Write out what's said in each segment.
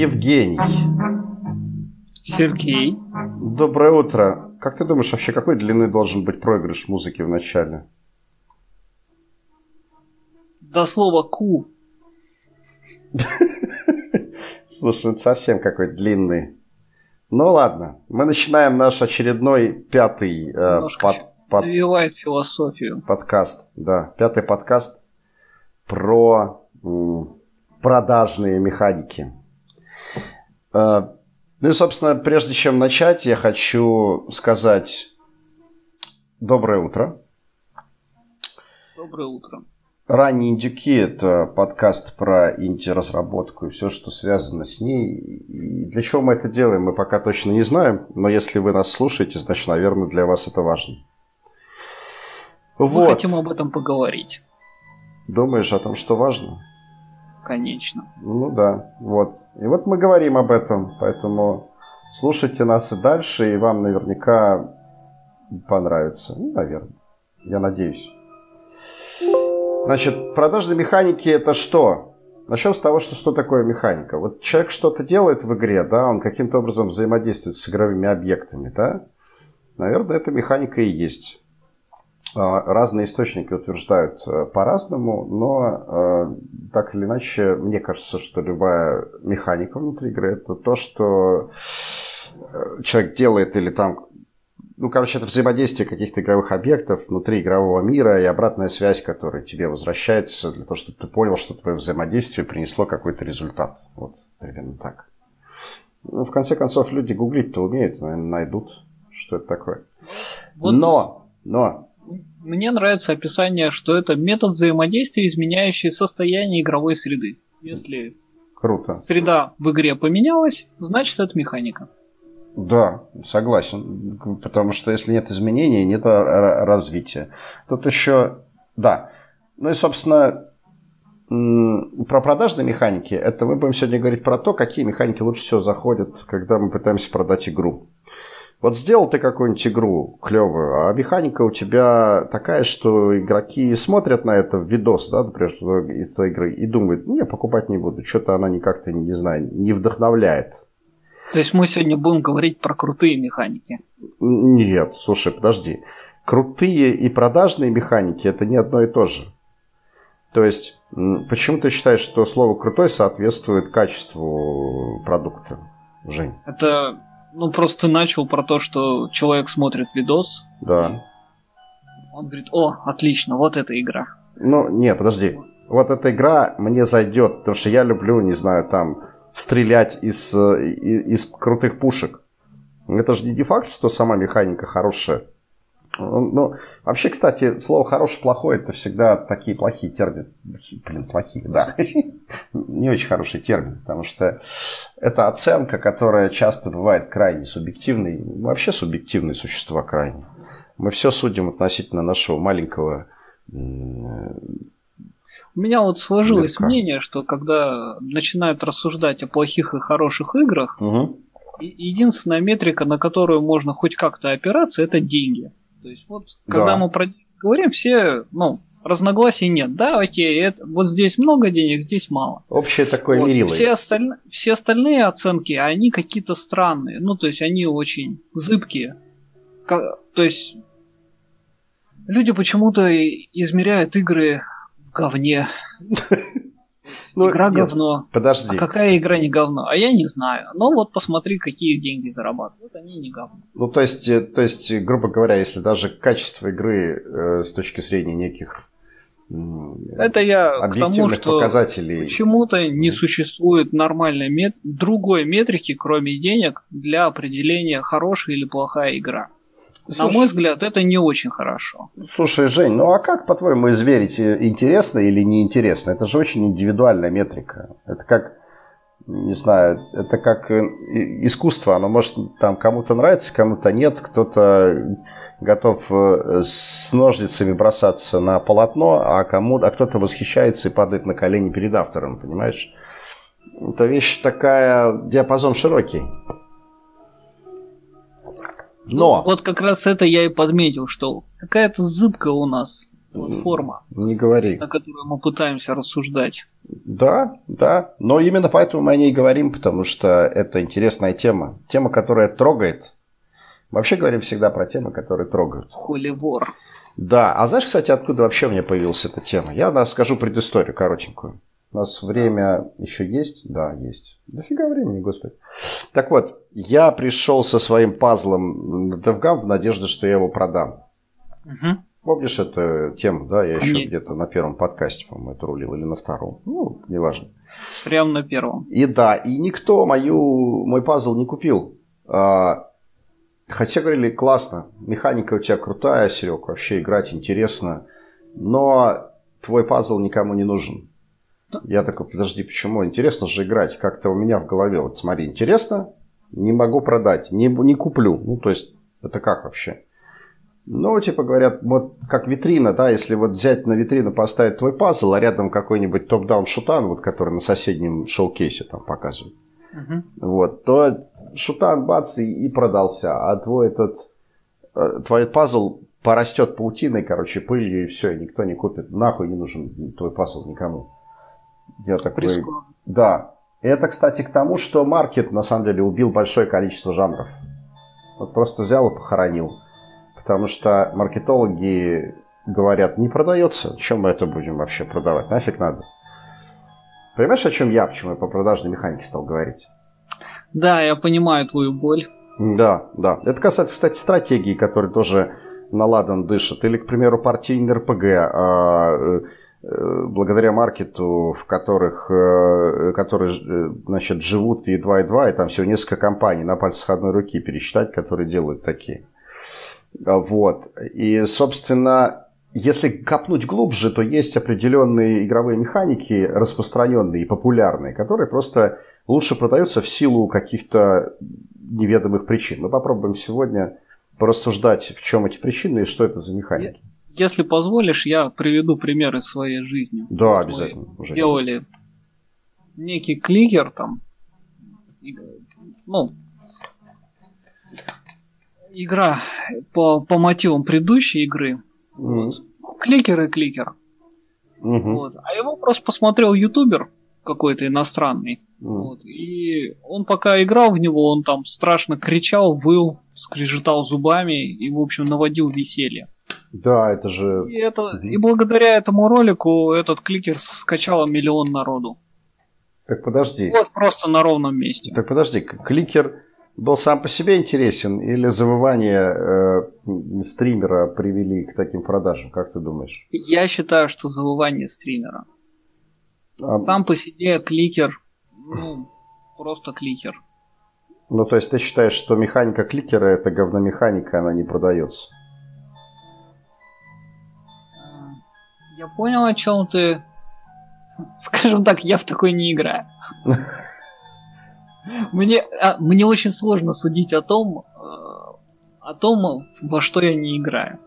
Евгений. Сергей. Доброе утро. Как ты думаешь, вообще какой длины должен быть проигрыш музыки в начале? До слова «ку». Слушай, это совсем какой длинный. Ну ладно, мы начинаем наш очередной пятый э, под, под, философию. Подкаст, да, пятый подкаст про м, продажные механики. Э, ну и, собственно, прежде чем начать, я хочу сказать доброе утро. Доброе утро. Ранние индюки – это подкаст про инди-разработку и все, что связано с ней. И для чего мы это делаем, мы пока точно не знаем, но если вы нас слушаете, значит, наверное, для вас это важно. Мы вот. хотим об этом поговорить. Думаешь о том, что важно? Конечно. Ну да, вот. И вот мы говорим об этом, поэтому слушайте нас и дальше, и вам наверняка понравится. Ну, наверное. Я надеюсь. Значит, продажные механики это что? Начнем с того, что что такое механика. Вот человек что-то делает в игре, да, он каким-то образом взаимодействует с игровыми объектами, да. Наверное, это механика и есть. А, разные источники утверждают э, по-разному, но э, так или иначе, мне кажется, что любая механика внутри игры это то, что э, человек делает или там ну, короче, это взаимодействие каких-то игровых объектов внутри игрового мира и обратная связь, которая тебе возвращается для того, чтобы ты понял, что твое взаимодействие принесло какой-то результат. Вот, примерно так. Ну, в конце концов, люди гуглить-то умеют, наверное, найдут, что это такое. Вот но, но... Мне нравится описание, что это метод взаимодействия, изменяющий состояние игровой среды. Если Круто. среда в игре поменялась, значит, это механика. Да, согласен. Потому что если нет изменений, нет развития. Тут еще, да. Ну и, собственно, про продажные механики, это мы будем сегодня говорить про то, какие механики лучше всего заходят, когда мы пытаемся продать игру. Вот сделал ты какую-нибудь игру клевую, а механика у тебя такая, что игроки смотрят на это в видос, да, например, из той игры, и думают, не, покупать не буду, что-то она никак-то, не знаю, не вдохновляет. То есть мы сегодня будем говорить про крутые механики? Нет, слушай, подожди. Крутые и продажные механики это не одно и то же. То есть, почему ты считаешь, что слово крутой соответствует качеству продукта, Жень? Это, ну, просто начал про то, что человек смотрит видос. Да. Он говорит, о, отлично, вот эта игра. Ну, не, подожди. Вот эта игра мне зайдет, потому что я люблю, не знаю, там, стрелять из, э, из, из крутых пушек. Это же не факт, что сама механика хорошая. Ну, вообще, кстати, слово хороший, плохой это всегда такие плохие термины. Блин, плохие, да. Не очень хороший термин, потому что это оценка, которая часто бывает крайне субъективной. Вообще субъективные существа крайне. Мы все судим относительно нашего маленького у меня вот сложилось Легко. мнение, что когда начинают рассуждать о плохих и хороших играх, угу. единственная метрика, на которую можно хоть как-то опираться, это деньги. То есть вот, когда да. мы про говорим, все, ну, разногласий нет. Да, окей, это, вот здесь много денег, здесь мало. Общее такое вот, мерило. Все, осталь... все остальные оценки, они какие-то странные. Ну, то есть они очень зыбкие. То есть люди почему-то измеряют игры в говне. Ну, игра нет, говно. Подожди. А какая игра не говно? А я не знаю. Но вот посмотри, какие деньги зарабатывают. Они не говно. Ну, то есть, э, то есть, грубо говоря, если даже качество игры э, с точки зрения неких это я к тому, что показателей. почему-то не существует нормальной мет... другой метрики, кроме денег, для определения хорошая или плохая игра. Слушай, На мой взгляд, это не очень хорошо. Слушай, Жень, ну а как, по-твоему, измерить, э, интересно или неинтересно? Это же очень индивидуальная метрика. Это как, не знаю, это как э, искусство. Оно может там кому-то нравится, кому-то нет. Кто-то готов э, с ножницами бросаться на полотно, а, кому, а кто-то восхищается и падает на колени перед автором, понимаешь? Это вещь такая, диапазон широкий. Но... Ну, вот как раз это я и подметил, что какая-то зыбка у нас платформа, не говори. на которой мы пытаемся рассуждать. Да, да. Но именно поэтому мы о ней говорим, потому что это интересная тема. Тема, которая трогает. Вообще говорим всегда про темы, которые трогают. Холивор. Да. А знаешь, кстати, откуда вообще у меня появилась эта тема? Я да, скажу предысторию коротенькую. У нас время еще есть? Да, есть. Дофига времени, господи. Так вот, я пришел со своим пазлом на DevGam в надежде, что я его продам. Угу. Помнишь эту тему, да? Я еще где-то на первом подкасте, по-моему, это рулил, или на втором. Ну, неважно. Прям на первом. И да, и никто мою, мой пазл не купил. А, хотя говорили, классно, механика у тебя крутая, Серег, вообще играть интересно, но твой пазл никому не нужен. Я такой, подожди, почему? Интересно же играть. Как-то у меня в голове, вот смотри, интересно, не могу продать, не, не куплю. Ну, то есть, это как вообще? Ну, типа говорят, вот как витрина, да, если вот взять на витрину, поставить твой пазл, а рядом какой-нибудь топ-даун шутан, вот который на соседнем шоу-кейсе там показывают, uh-huh. вот, то шутан бац и, и продался, а твой этот, э, твой пазл порастет паутиной, короче, пылью и все, и никто не купит. Нахуй не нужен твой пазл никому. Я такой... Прискорбно. Да. Это, кстати, к тому, что маркет, на самом деле, убил большое количество жанров. Вот просто взял и похоронил. Потому что маркетологи говорят, не продается, чем мы это будем вообще продавать, нафиг надо. Понимаешь, о чем я, почему я по продажной механике стал говорить? Да, я понимаю твою боль. Да, да. Это касается, кстати, стратегии, которые тоже наладан дышат. Или, к примеру, партийный РПГ. Э, э, благодаря маркету, в которых, э, которые значит, живут и 2 и 2, и там всего несколько компаний на пальцах одной руки пересчитать, которые делают такие. А, вот. И, собственно, если копнуть глубже, то есть определенные игровые механики, распространенные и популярные, которые просто лучше продаются в силу каких-то неведомых причин. Мы попробуем сегодня порассуждать, в чем эти причины и что это за механики. Если позволишь, я приведу примеры своей жизни. Да, вот обязательно. Мы делали некий кликер там, ну, игра по, по мотивам предыдущей игры. Mm. Вот. Кликер и кликер. Mm-hmm. Вот. А его просто посмотрел ютубер какой-то иностранный. Mm. Вот. И он пока играл в него, он там страшно кричал, выл, скрежетал зубами и, в общем, наводил веселье. Да, это же... И, это, и благодаря этому ролику этот кликер скачало миллион народу. Так подожди. Вот просто на ровном месте. Так подожди, кликер был сам по себе интересен или завывание э, стримера привели к таким продажам? Как ты думаешь? Я считаю, что завывание стримера. А... Сам по себе кликер, ну, просто кликер. Ну, то есть ты считаешь, что механика кликера это говномеханика, она не продается? Я понял, о чем ты. Скажем так, я в такой не играю. Мне, а, мне очень сложно судить о том, э, о том, во что я не играю.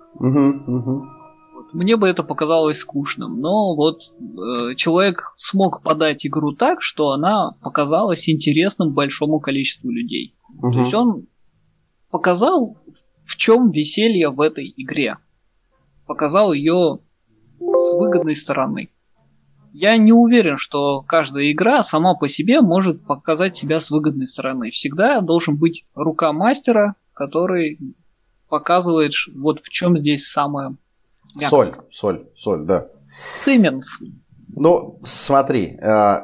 Вот, мне бы это показалось скучным, но вот э, человек смог подать игру так, что она показалась интересным большому количеству людей. То есть он показал, в чем веселье в этой игре. Показал ее с выгодной стороны я не уверен, что каждая игра сама по себе может показать себя с выгодной стороны. Всегда должен быть рука мастера, который показывает, вот в чем здесь самое. Соль, соль, соль, да. Сименс. Ну, смотри, э,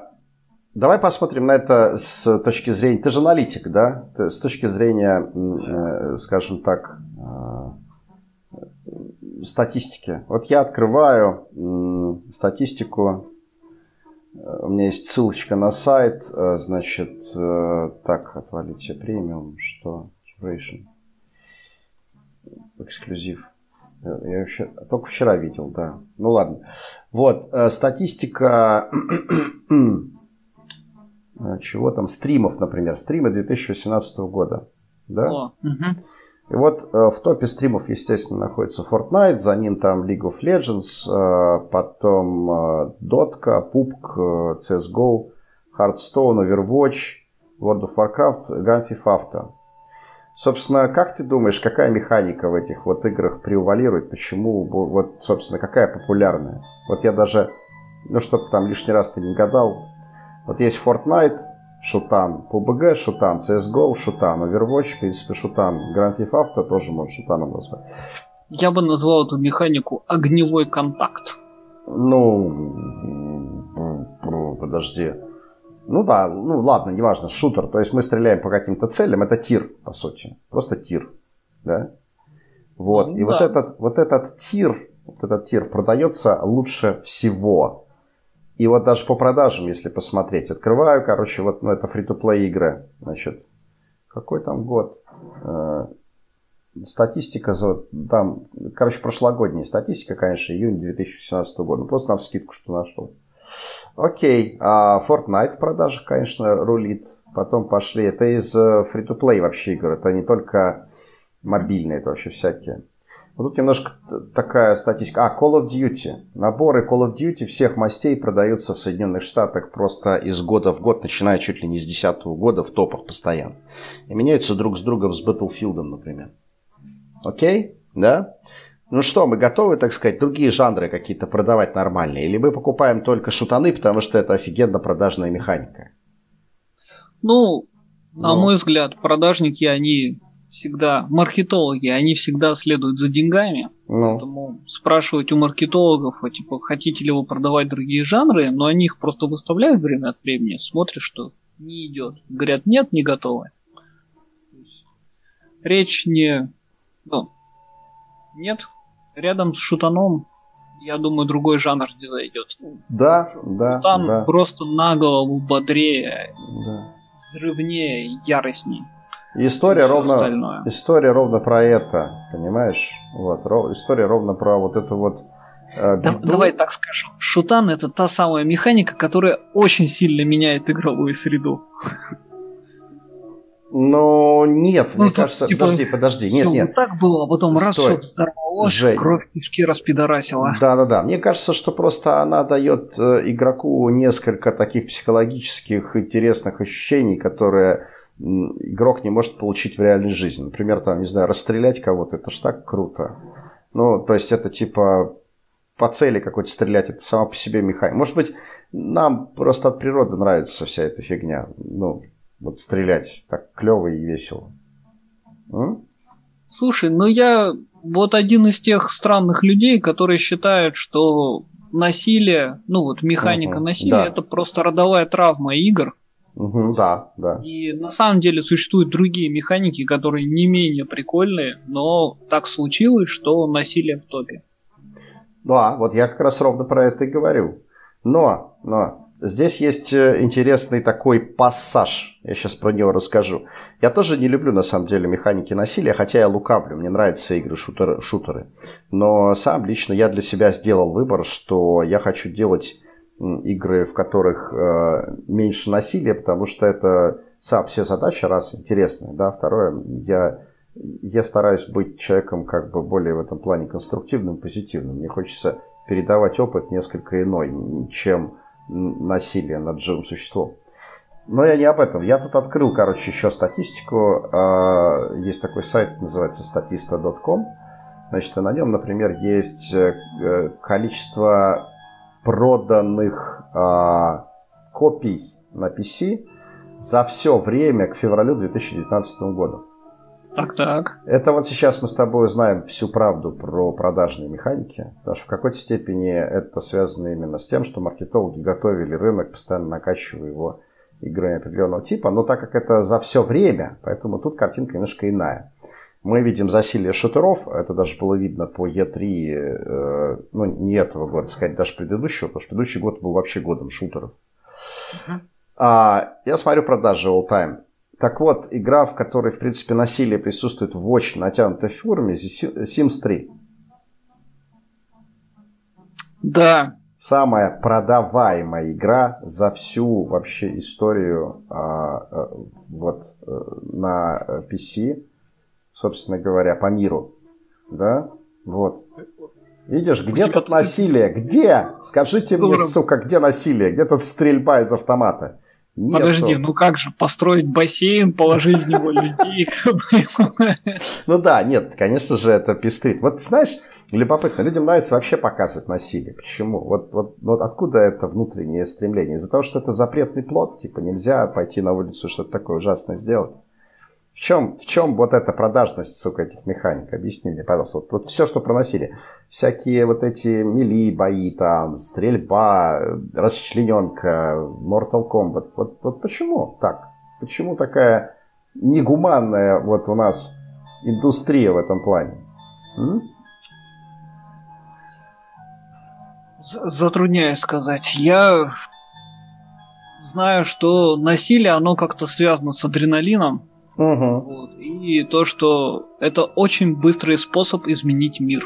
давай посмотрим на это с точки зрения... Ты же аналитик, да? С точки зрения, э, скажем так, статистики. Вот я открываю статистику у меня есть ссылочка на сайт, э, значит, э, так, отвалите премиум, что, Duration, эксклюзив. Я еще только вчера видел, да. Ну ладно. Вот, э, статистика чего там, стримов, например, стримы 2018 года. Да? О, угу. И вот э, в топе стримов, естественно, находится Fortnite, за ним там League of Legends, э, потом Dota, PUBG, CSGO, Hearthstone, Overwatch, World of Warcraft, Grand Theft Auto. Собственно, как ты думаешь, какая механика в этих вот играх преувалирует? Почему, вот, собственно, какая популярная? Вот я даже, ну, чтобы там лишний раз ты не гадал, вот есть Fortnite, шутан, PUBG шутан, CSGO шутан, Overwatch, в принципе, шутан, Grand Theft Auto тоже можно шутаном назвать. Я бы назвал эту механику огневой контакт. Ну, подожди. Ну да, ну ладно, неважно, шутер. То есть мы стреляем по каким-то целям, это тир, по сути. Просто тир. Да? Вот. Ну, и да. вот этот, вот этот тир, вот этот тир продается лучше всего. И вот даже по продажам, если посмотреть, открываю, короче, вот ну, это фри-то-плей игры. Значит, какой там год? Э, статистика, там, короче, прошлогодняя статистика, конечно, июнь 2017 года. Просто на скидку, что нашел. Окей, а Fortnite продажи, конечно, рулит. Потом пошли, это из э, вообще игры, это не только мобильные, это вообще всякие. Вот тут немножко такая статистика. А, Call of Duty. Наборы Call of Duty всех мастей продаются в Соединенных Штатах просто из года в год, начиная чуть ли не с 2010 года в топах постоянно. И меняются друг с другом с Battlefield, например. Окей? Да? Ну что, мы готовы, так сказать, другие жанры какие-то продавать нормальные? Или мы покупаем только шутаны, потому что это офигенно продажная механика? Ну, на ну. мой взгляд, продажники, они всегда, маркетологи, они всегда следуют за деньгами. Ну. Поэтому спрашивать у маркетологов, а, типа, хотите ли вы продавать другие жанры, но они их просто выставляют время от времени, смотришь, что не идет. Говорят, нет, не готовы. Речь не... Ну, нет, рядом с шутаном, я думаю, другой жанр не зайдет. Да, да. Шутан да. просто на голову бодрее, да. взрывнее, яростней. история ровно, история ровно про это, понимаешь? Вот, ров, история ровно про вот это вот. Э, да, давай так скажу. Шутан это та самая механика, которая очень сильно меняет игровую среду. Но нет, ну, мне кажется... Типа, подожди, подожди, нет, нет. Вот так было, а потом раз все взорвалось, Жень. кровь кишки распидорасила. Да-да-да, мне кажется, что просто она дает э, игроку несколько таких психологических интересных ощущений, которые игрок не может получить в реальной жизни. Например, там, не знаю, расстрелять кого-то, это ж так круто. Ну, то есть это типа по цели какой-то стрелять, это сама по себе механика. Может быть, нам просто от природы нравится вся эта фигня. Ну, вот стрелять так клево и весело. М? Слушай, ну я вот один из тех странных людей, которые считают, что насилие, ну вот механика угу, насилия, да. это просто родовая травма игр. Угу, да, да. И на самом деле существуют другие механики, которые не менее прикольные, но так случилось, что насилие в топе. Да, вот я как раз ровно про это и говорю. Но, но, Здесь есть э, интересный такой пассаж. Я сейчас про него расскажу. Я тоже не люблю, на самом деле, механики насилия, хотя я лукавлю. Мне нравятся игры шутеры, шутеры. Но сам лично я для себя сделал выбор, что я хочу делать игры, в которых э, меньше насилия, потому что это сам все задачи, раз, интересные, да, второе, я, я стараюсь быть человеком как бы более в этом плане конструктивным, позитивным. Мне хочется передавать опыт несколько иной, чем насилия над живым существом. Но я не об этом. Я тут открыл, короче, еще статистику. А, есть такой сайт, называется statista.com. Значит, на нем, например, есть э, количество проданных а, копий на PC за все время к февралю 2019 года. Так, так. Это вот сейчас мы с тобой знаем всю правду про продажные механики, потому что в какой-то степени это связано именно с тем, что маркетологи готовили рынок, постоянно накачивая его играми определенного типа, но так как это за все время, поэтому тут картинка немножко иная. Мы видим засилие шутеров, это даже было видно по E3, э, ну не этого года, сказать, даже предыдущего, потому что предыдущий год был вообще годом шутеров. Uh-huh. А, я смотрю продажи all time. Так вот, игра, в которой, в принципе, насилие присутствует в очень натянутой форме, Sims 3. Да. Самая продаваемая игра за всю вообще историю а, а, вот э, на PC, собственно говоря, по миру. Да? Вот. Видишь, где тут насилие? Где? Скажите мне, сука, где насилие? Где тут стрельба из автомата? Нету. Подожди, ну как же, построить бассейн, положить в него людей? Ну да, нет, конечно же, это пестрит. Вот знаешь, любопытно, людям нравится вообще показывать насилие. Почему? Вот, вот, вот откуда это внутреннее стремление? Из-за того, что это запретный плод, типа нельзя пойти на улицу что-то такое ужасное сделать. В чем, в чем вот эта продажность, сука, этих механик? Объясни мне, пожалуйста. Вот, вот все, что проносили. Всякие вот эти мили бои, там, стрельба, расчлененка, Mortal Kombat. Вот, вот почему так? Почему такая негуманная вот у нас индустрия в этом плане? М? Затрудняюсь сказать. Я знаю, что насилие, оно как-то связано с адреналином. Угу. Вот. И то, что это очень быстрый способ изменить мир.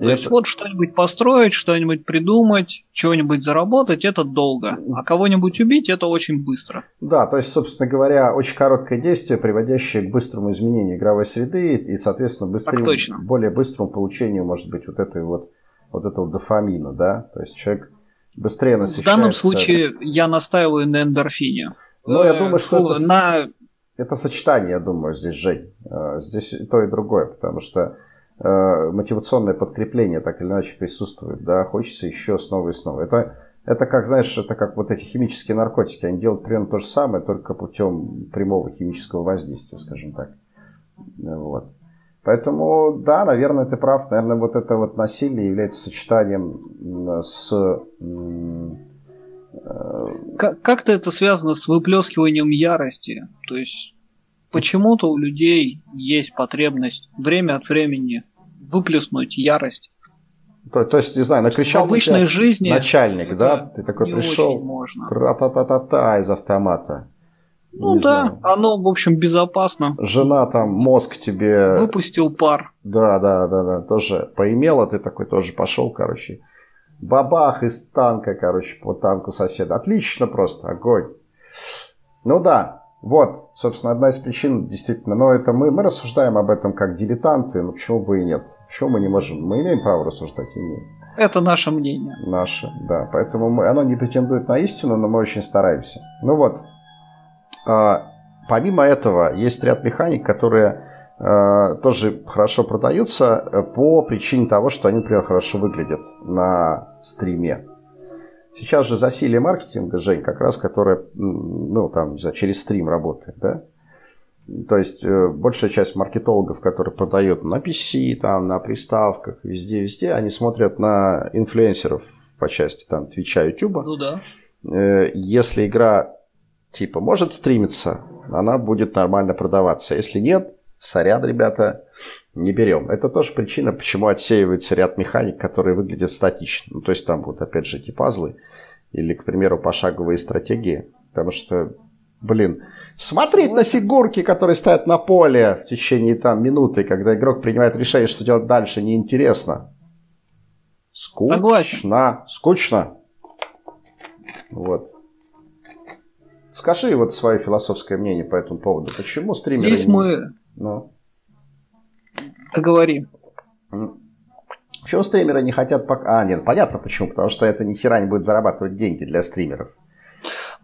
То есть вот что-нибудь построить, что-нибудь придумать, чего-нибудь заработать, это долго. А кого-нибудь убить, это очень быстро. Да, то есть, собственно говоря, очень короткое действие, приводящее к быстрому изменению игровой среды и, соответственно, быстрым, более быстрому получению, может быть, вот этой вот, вот этого дофамина, да? То есть человек быстрее насыщается... В данном случае я настаиваю на эндорфине. Ну, я думаю, что это... На это сочетание, я думаю, здесь, Жень. Э, здесь и то, и другое, потому что э, мотивационное подкрепление так или иначе присутствует, да, хочется еще снова и снова. Это, это как, знаешь, это как вот эти химические наркотики, они делают примерно то же самое, только путем прямого химического воздействия, скажем так. Вот. Поэтому, да, наверное, ты прав. Наверное, вот это вот насилие является сочетанием с как-то это связано с выплескиванием ярости. То есть почему-то у людей есть потребность время от времени выплеснуть ярость. То, то есть, не знаю, накричал в обычной жизни начальник, да? Ты такой пришел, можно. та-та-та-та из автомата. Ну не да, знаю. оно, в общем, безопасно. Жена там, мозг тебе... Выпустил пар. Да, да, да, да, тоже поимела, ты такой тоже пошел, короче. Бабах из танка, короче, по танку соседа. Отлично просто, огонь. Ну да, вот, собственно, одна из причин, действительно, но это мы, мы рассуждаем об этом как дилетанты, но почему бы и нет? Почему мы не можем? Мы имеем право рассуждать, имеем. Это наше мнение. Наше, да. Поэтому мы, оно не претендует на истину, но мы очень стараемся. Ну вот, а, помимо этого, есть ряд механик, которые тоже хорошо продаются э, по причине того, что они, например, хорошо выглядят на стриме. Сейчас же засилие маркетинга, Жень, как раз, которое, ну, там, не знаю, через стрим работает, да? То есть э, большая часть маркетологов, которые продают на PC, там, на приставках, везде-везде, они смотрят на инфлюенсеров по части там Твича, Ютуба. Ну да. Если игра типа может стримиться, она будет нормально продаваться. Если нет, сорян, ребята, не берем. Это тоже причина, почему отсеивается ряд механик, которые выглядят статично. Ну, то есть там будут, опять же, эти пазлы или, к примеру, пошаговые стратегии. Потому что, блин, смотреть на фигурки, которые стоят на поле в течение там минуты, когда игрок принимает решение, что делать дальше, неинтересно. Скучно. Согласен. Скучно. Вот. Скажи вот свое философское мнение по этому поводу. Почему стримеры... Здесь мы ну. Договори. Почему стримеры не хотят пока... А, нет, понятно почему. Потому что это ни хера не будет зарабатывать деньги для стримеров.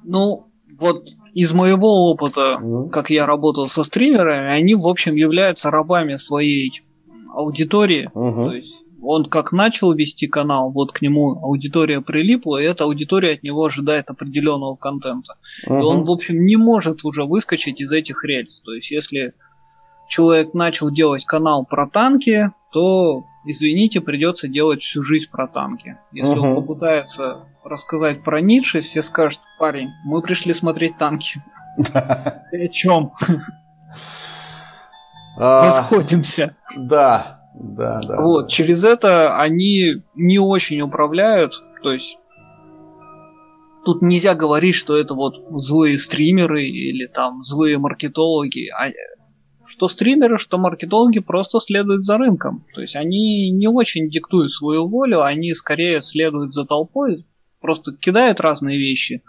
Ну, вот из моего опыта, mm как я работал со стримерами, они, в общем, являются рабами своей аудитории. Mm-hmm. То есть он как начал вести канал, вот к нему аудитория прилипла, и эта аудитория от него ожидает определенного контента. Mm-hmm. И он, в общем, не может уже выскочить из этих рельс. То есть, если человек начал делать канал про танки, то, извините, придется делать всю жизнь про танки. Если угу. он попытается рассказать про Ницше, все скажут, парень, мы пришли смотреть танки. Ты о чем? А, Расходимся. Да, да, да. Вот, через это они не очень управляют, то есть тут нельзя говорить, что это вот злые стримеры или там злые маркетологи. Что стримеры, что маркетологи просто следуют за рынком. То есть они не очень диктуют свою волю, они скорее следуют за толпой, просто кидают разные вещи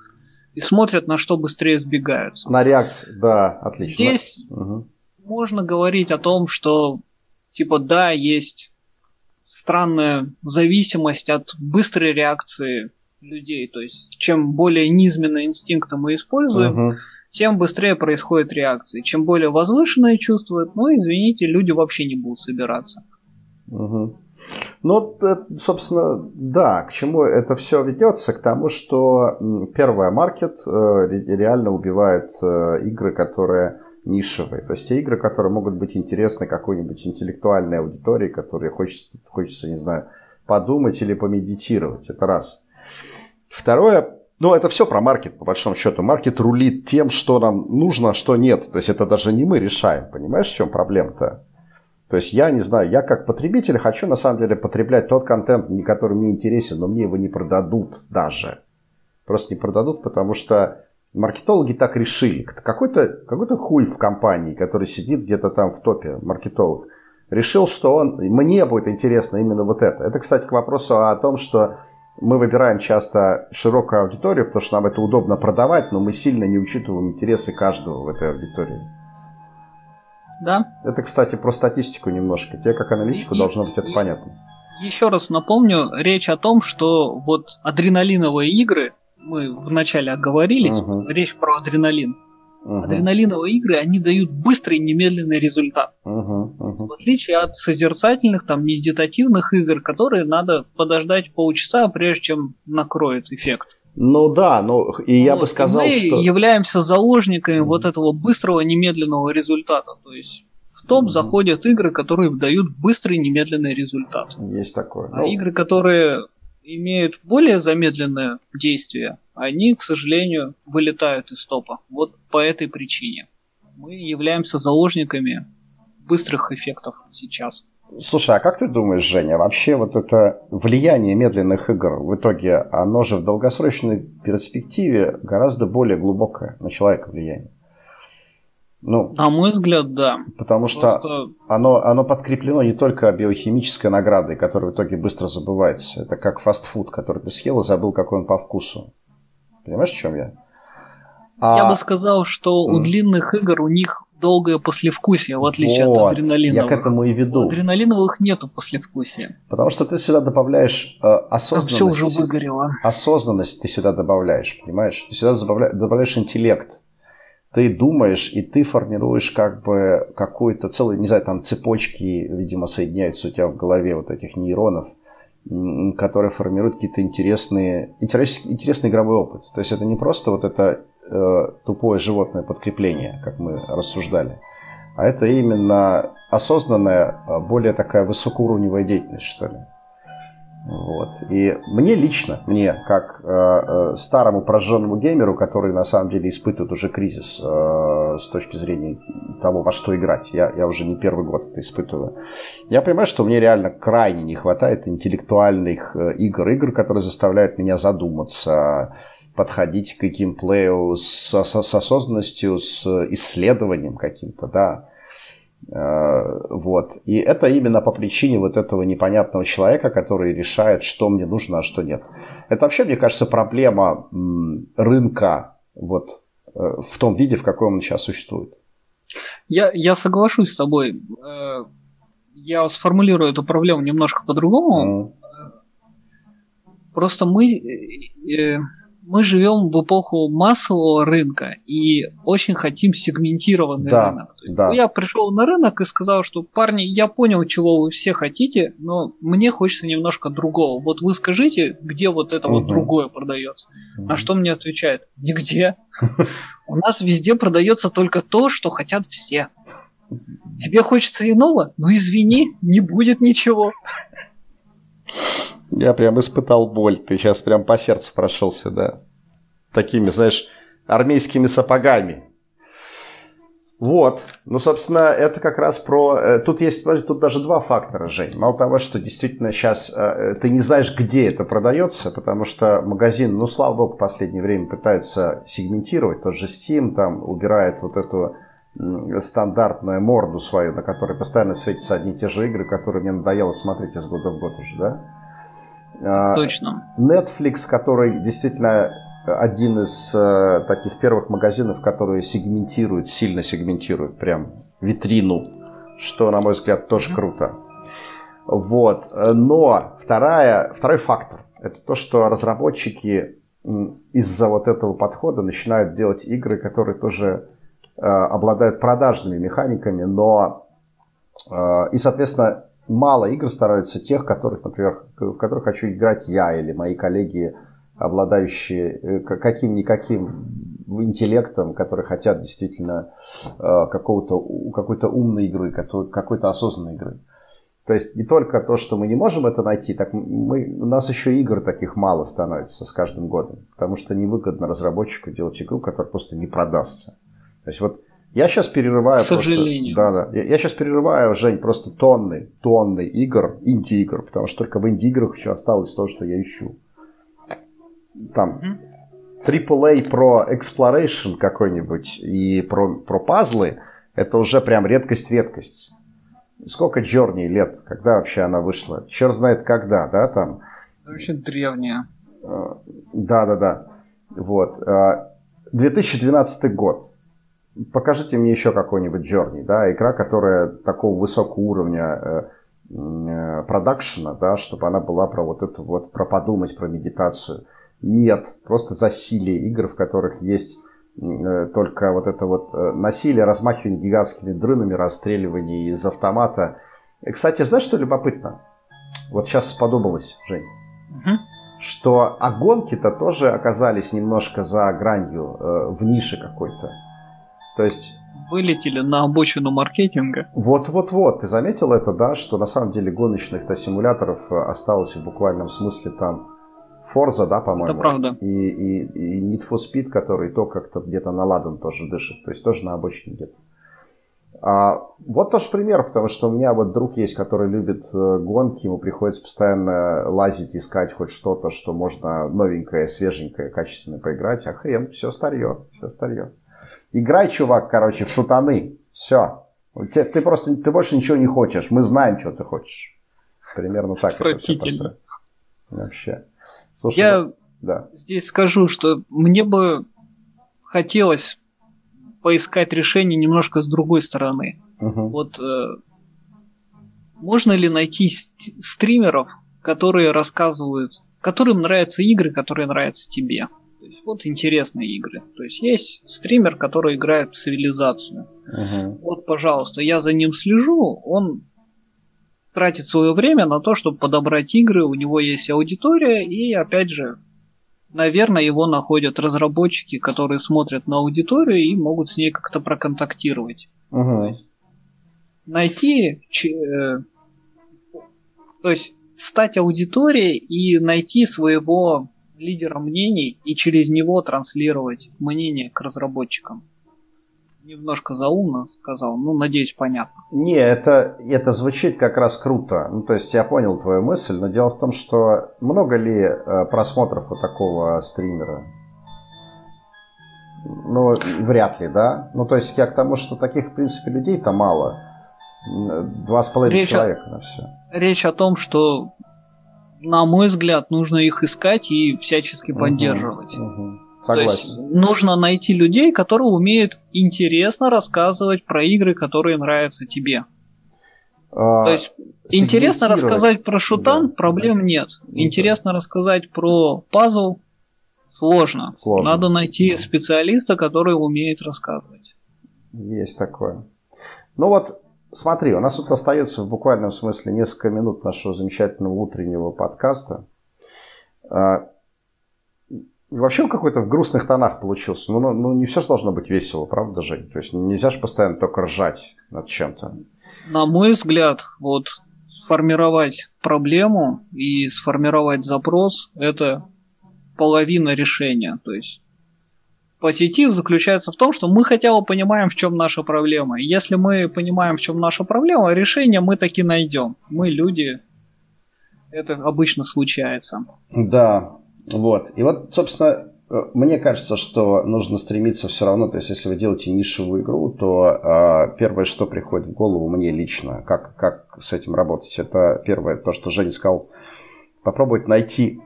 и смотрят, на что быстрее сбегаются. На реакцию, да, отлично. Здесь угу. можно говорить о том, что типа да, есть странная зависимость от быстрой реакции людей. То есть, чем более низменные инстинкты мы используем, угу. тем быстрее происходит реакция. Чем более возвышенные чувствуют, ну, извините, люди вообще не будут собираться. Угу. Ну, собственно, да, к чему это все ведется? К тому, что первое, маркет э, реально убивает э, игры, которые нишевые. То есть те игры, которые могут быть интересны какой-нибудь интеллектуальной аудитории, которые хочется, хочется, не знаю, подумать или помедитировать. Это раз. Второе, ну, это все про маркет, по большому счету. Маркет рулит тем, что нам нужно, а что нет. То есть это даже не мы решаем. Понимаешь, в чем проблема-то? То есть я не знаю, я как потребитель хочу на самом деле потреблять тот контент, который мне интересен, но мне его не продадут даже. Просто не продадут, потому что маркетологи так решили. Какой-то какой хуй в компании, который сидит где-то там в топе, маркетолог, решил, что он, мне будет интересно именно вот это. Это, кстати, к вопросу о том, что мы выбираем часто широкую аудиторию, потому что нам это удобно продавать, но мы сильно не учитываем интересы каждого в этой аудитории. Да. Это, кстати, про статистику немножко. Тебе, как аналитику, и, должно быть это и, понятно. Еще раз напомню, речь о том, что вот адреналиновые игры, мы вначале оговорились, угу. речь про адреналин. Угу. Адреналиновые игры, они дают быстрый немедленный результат. Угу, угу. В отличие от созерцательных, там, медитативных игр, которые надо подождать полчаса, прежде чем накроет эффект. Ну да, ну и я вот, бы сказал, мы что... являемся заложниками mm вот этого быстрого немедленного результата. То есть в топ mm заходят игры, которые дают быстрый немедленный результат. Есть такое. А ну... игры, которые имеют более замедленное действие, они, к сожалению, вылетают из топа. Вот по этой причине. Мы являемся заложниками быстрых эффектов сейчас. Слушай, а как ты думаешь, Женя, вообще вот это влияние медленных игр в итоге, оно же в долгосрочной перспективе гораздо более глубокое на человека влияние? Ну, на мой взгляд, да. Потому что Просто... оно, оно подкреплено не только биохимической наградой, которая в итоге быстро забывается. Это как фастфуд, который ты съел и забыл, какой он по вкусу. Понимаешь, в чем я? А... Я бы сказал, что у длинных игр у них долгое послевкусие, в отличие вот, от адреналиновых. Я к этому и веду. У адреналиновых нету послевкусия. Потому что ты сюда добавляешь э, осознанность. Там все уже выгорело. Осознанность ты сюда добавляешь, понимаешь? Ты сюда добавляешь, добавляешь интеллект ты думаешь, и ты формируешь как бы какую-то целую, не знаю, там цепочки, видимо, соединяются у тебя в голове вот этих нейронов, которые формируют какие-то интересные, интересный, интересный игровой опыт. То есть это не просто вот это э, тупое животное подкрепление, как мы рассуждали, а это именно осознанная, более такая высокоуровневая деятельность, что ли. Вот. И мне лично, мне, как э, э, старому прожженному геймеру, который на самом деле испытывает уже кризис э, с точки зрения того, во что играть, я, я уже не первый год это испытываю, я понимаю, что мне реально крайне не хватает интеллектуальных э, игр, игр, которые заставляют меня задуматься, подходить к геймплею с, с, с осознанностью, с исследованием каким-то, да. Э, вот. И это именно по причине вот этого непонятного человека, который решает, что мне нужно, а что нет. Это вообще, мне кажется, проблема рынка вот, э, в том виде, в каком он сейчас существует. Я, я соглашусь с тобой. Э, я сформулирую эту проблему немножко по-другому. Mm. Просто мы мы живем в эпоху массового рынка и очень хотим сегментированный да, рынок. Да. Я пришел на рынок и сказал, что парни, я понял, чего вы все хотите, но мне хочется немножко другого. Вот вы скажите, где вот это угу. вот другое продается. Угу. А что мне отвечает? Нигде. У нас везде продается только то, что хотят все. Тебе хочется иного? Ну извини, не будет ничего. Я прям испытал боль. Ты сейчас прям по сердцу прошелся, да. Такими, знаешь, армейскими сапогами. Вот. Ну, собственно, это как раз про... Э, тут есть тут даже два фактора, Жень. Мало того, что действительно сейчас э, ты не знаешь, где это продается, потому что магазин, ну, слава богу, в последнее время пытается сегментировать. Тот же Steam там убирает вот эту стандартную морду свою, на которой постоянно светятся одни и те же игры, которые мне надоело смотреть из года в год уже, да? Так точно. Netflix, который действительно один из э, таких первых магазинов, которые сегментируют, сильно сегментируют прям витрину, что, на мой взгляд, тоже mm-hmm. круто. Вот. Но вторая, второй фактор. это то, что разработчики из-за вот этого подхода начинают делать игры, которые тоже э, обладают продажными механиками, но э, и, соответственно, мало игр становится тех, которых, например, в которых хочу играть я или мои коллеги, обладающие э, каким-никаким интеллектом, которые хотят действительно э, какого-то, какой-то умной игры, какой-то осознанной игры. То есть не только то, что мы не можем это найти, так мы, у нас еще игр таких мало становится с каждым годом, потому что невыгодно разработчику делать игру, которая просто не продастся. То есть вот я сейчас перерываю... К сожалению. Просто, да, да. Я, я сейчас перерываю, Жень, просто тонны, тонны игр, инди-игр, потому что только в инди-играх еще осталось то, что я ищу. Там AAA про exploration какой-нибудь и про, про пазлы, это уже прям редкость-редкость. Сколько Джорни лет? Когда вообще она вышла? Черт знает когда, да, там? Вообще древняя. Да-да-да. Вот. 2012 год. Покажите мне еще какой-нибудь Journey, да, игра, которая такого высокого уровня э, э, продакшена, да, чтобы она была про вот это вот, про подумать, про медитацию. Нет, просто засилие игр, в которых есть э, только вот это вот насилие, размахивание гигантскими дрынами, расстреливание из автомата. И, кстати, знаешь, что любопытно? Вот сейчас подумалось, Жень, угу. что а гонки-то тоже оказались немножко за гранью, в нише какой-то. То есть вылетели на обочину маркетинга. Вот-вот-вот, ты заметил это, да, что на самом деле гоночных-то симуляторов э, осталось в буквальном смысле там Forza, да, по-моему. Это правда. И, и, и Need for Speed, который то как-то где-то на ладан тоже дышит, то есть тоже на обочине где-то. А, вот тоже пример, потому что у меня вот друг есть, который любит э, гонки, ему приходится постоянно лазить, искать хоть что-то, что можно новенькое, свеженькое, качественное поиграть, а хрен, все старье, все старье. Играй, чувак, короче, в шутаны. Все. Ты, ты просто, ты больше ничего не хочешь. Мы знаем, что ты хочешь. Примерно так все Вообще. Слушай, Я да. здесь скажу, что мне бы хотелось поискать решение немножко с другой стороны. Угу. Вот э, можно ли найти стримеров, которые рассказывают, которым нравятся игры, которые нравятся тебе? Есть вот интересные игры. То есть есть стример, который играет в цивилизацию. Uh-huh. Вот, пожалуйста, я за ним слежу, он тратит свое время на то, чтобы подобрать игры, у него есть аудитория, и опять же, наверное, его находят разработчики, которые смотрят на аудиторию и могут с ней как-то проконтактировать. Uh-huh. То есть найти, э, то есть стать аудиторией и найти своего лидера мнений и через него транслировать мнение к разработчикам. Немножко заумно сказал, ну, надеюсь, понятно. Не, это, это звучит как раз круто. Ну, то есть я понял твою мысль, но дело в том, что много ли э, просмотров у такого стримера? Ну, вряд ли, да? Ну, то есть я к тому, что таких, в принципе, людей-то мало. Два с половиной человека на все. Речь о том, что на мой взгляд, нужно их искать и всячески поддерживать. Угу, Согласен. То есть нужно найти людей, которые умеют интересно рассказывать про игры, которые нравятся тебе. А, То есть интересно рассказать про шутан, да, проблем да. нет. Интересно да. рассказать про пазл сложно. сложно. Надо найти специалиста, который умеет рассказывать. Есть такое. Ну вот Смотри, у нас тут остается в буквальном смысле несколько минут нашего замечательного утреннего подкаста. А, вообще он какой-то в грустных тонах получился. Ну, ну, ну, не все же должно быть весело, правда, Жень? То есть нельзя же постоянно только ржать над чем-то. На мой взгляд, вот сформировать проблему и сформировать запрос – это половина решения. То есть Позитив заключается в том, что мы хотя бы понимаем, в чем наша проблема. Если мы понимаем, в чем наша проблема, решение мы таки найдем. Мы люди, это обычно случается. Да, вот. И вот, собственно, мне кажется, что нужно стремиться все равно, то есть если вы делаете нишевую игру, то э, первое, что приходит в голову мне лично, как, как с этим работать, это первое, то, что Женя сказал, попробовать найти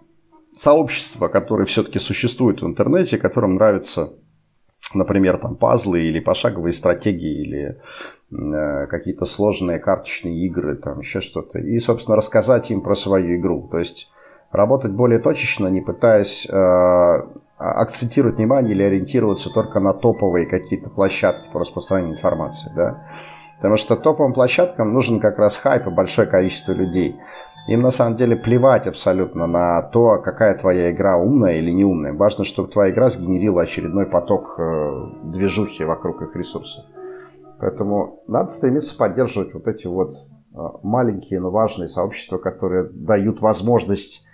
сообщества, которые все-таки существуют в интернете, которым нравятся, например, там пазлы или пошаговые стратегии или э, какие-то сложные карточные игры, там еще что-то. И, собственно, рассказать им про свою игру. То есть работать более точечно, не пытаясь э, акцентировать внимание или ориентироваться только на топовые какие-то площадки по распространению информации, да. Потому что топовым площадкам нужен как раз хайп и большое количество людей. Им на самом деле плевать абсолютно на то, какая твоя игра умная или не умная. Важно, чтобы твоя игра сгенерила очередной поток э, движухи вокруг их ресурсов. Поэтому надо стремиться поддерживать вот эти вот э, маленькие, но важные сообщества, которые дают возможность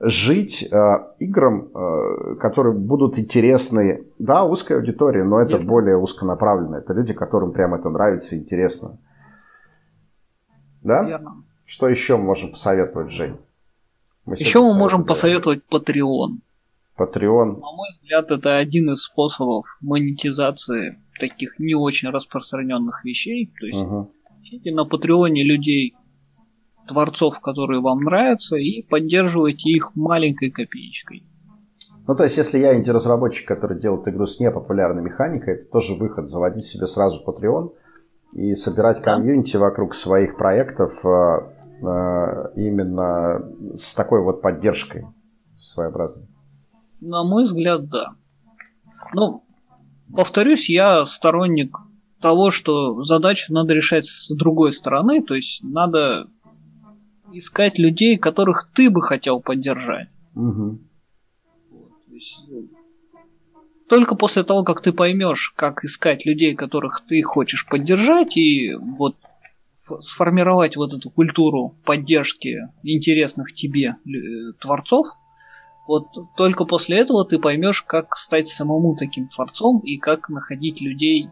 жить э, играм, э, которые будут интересны, да, узкой аудитории, но это Верно. более узконаправленно. Это люди, которым прям это нравится и интересно. Да? Верно. Что еще мы можем посоветовать, Жень? Мы еще мы можем посоветовать Patreon. Patreon. На мой взгляд, это один из способов монетизации таких не очень распространенных вещей. То есть угу. ищите на Патреоне людей, творцов, которые вам нравятся, и поддерживайте их маленькой копеечкой. Ну, то есть, если я инди-разработчик, который делает игру с непопулярной механикой, это тоже выход, заводить себе сразу Patreon и собирать комьюнити вокруг своих проектов э, именно с такой вот поддержкой своеобразной. На мой взгляд, да. Ну, повторюсь, я сторонник того, что задачу надо решать с другой стороны, то есть надо искать людей, которых ты бы хотел поддержать. Угу. только после того, как ты поймешь, как искать людей, которых ты хочешь поддержать, и вот сформировать вот эту культуру поддержки интересных тебе э, творцов, вот только после этого ты поймешь, как стать самому таким творцом и как находить людей,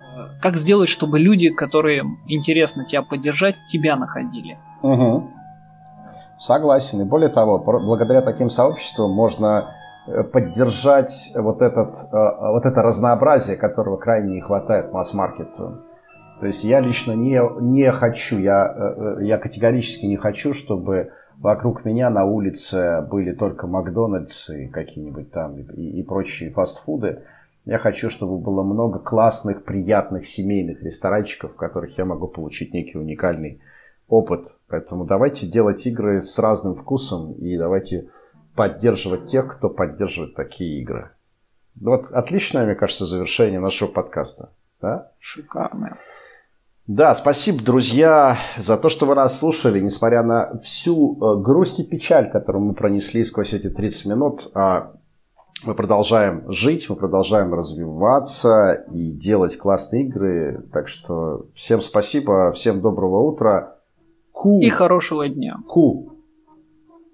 э, как сделать, чтобы люди, которые интересно тебя поддержать, тебя находили. Угу. Согласен. И более того, благодаря таким сообществам можно э, поддержать вот, этот, вот это разнообразие, которого крайне не хватает масс-маркету. То есть я лично не, не хочу, я, э, я категорически не хочу, чтобы вокруг меня на улице были только Макдональдс и какие-нибудь там и, и прочие фастфуды. Я хочу, чтобы было много классных, приятных семейных ресторанчиков, в которых я могу получить некий уникальный опыт. Поэтому давайте делать игры с разным вкусом и давайте поддерживать тех, кто поддерживает такие игры. Вот отличное, мне кажется, завершение нашего подкаста. Да? Шикарное. Да, спасибо, друзья, за то, что вы нас слушали, несмотря на всю э, грусть и печаль, которую мы пронесли сквозь эти 30 минут. А мы продолжаем жить, мы продолжаем развиваться и делать классные игры. Так что всем спасибо, всем доброго утра. Ку. И хорошего дня. Ку.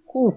Ку.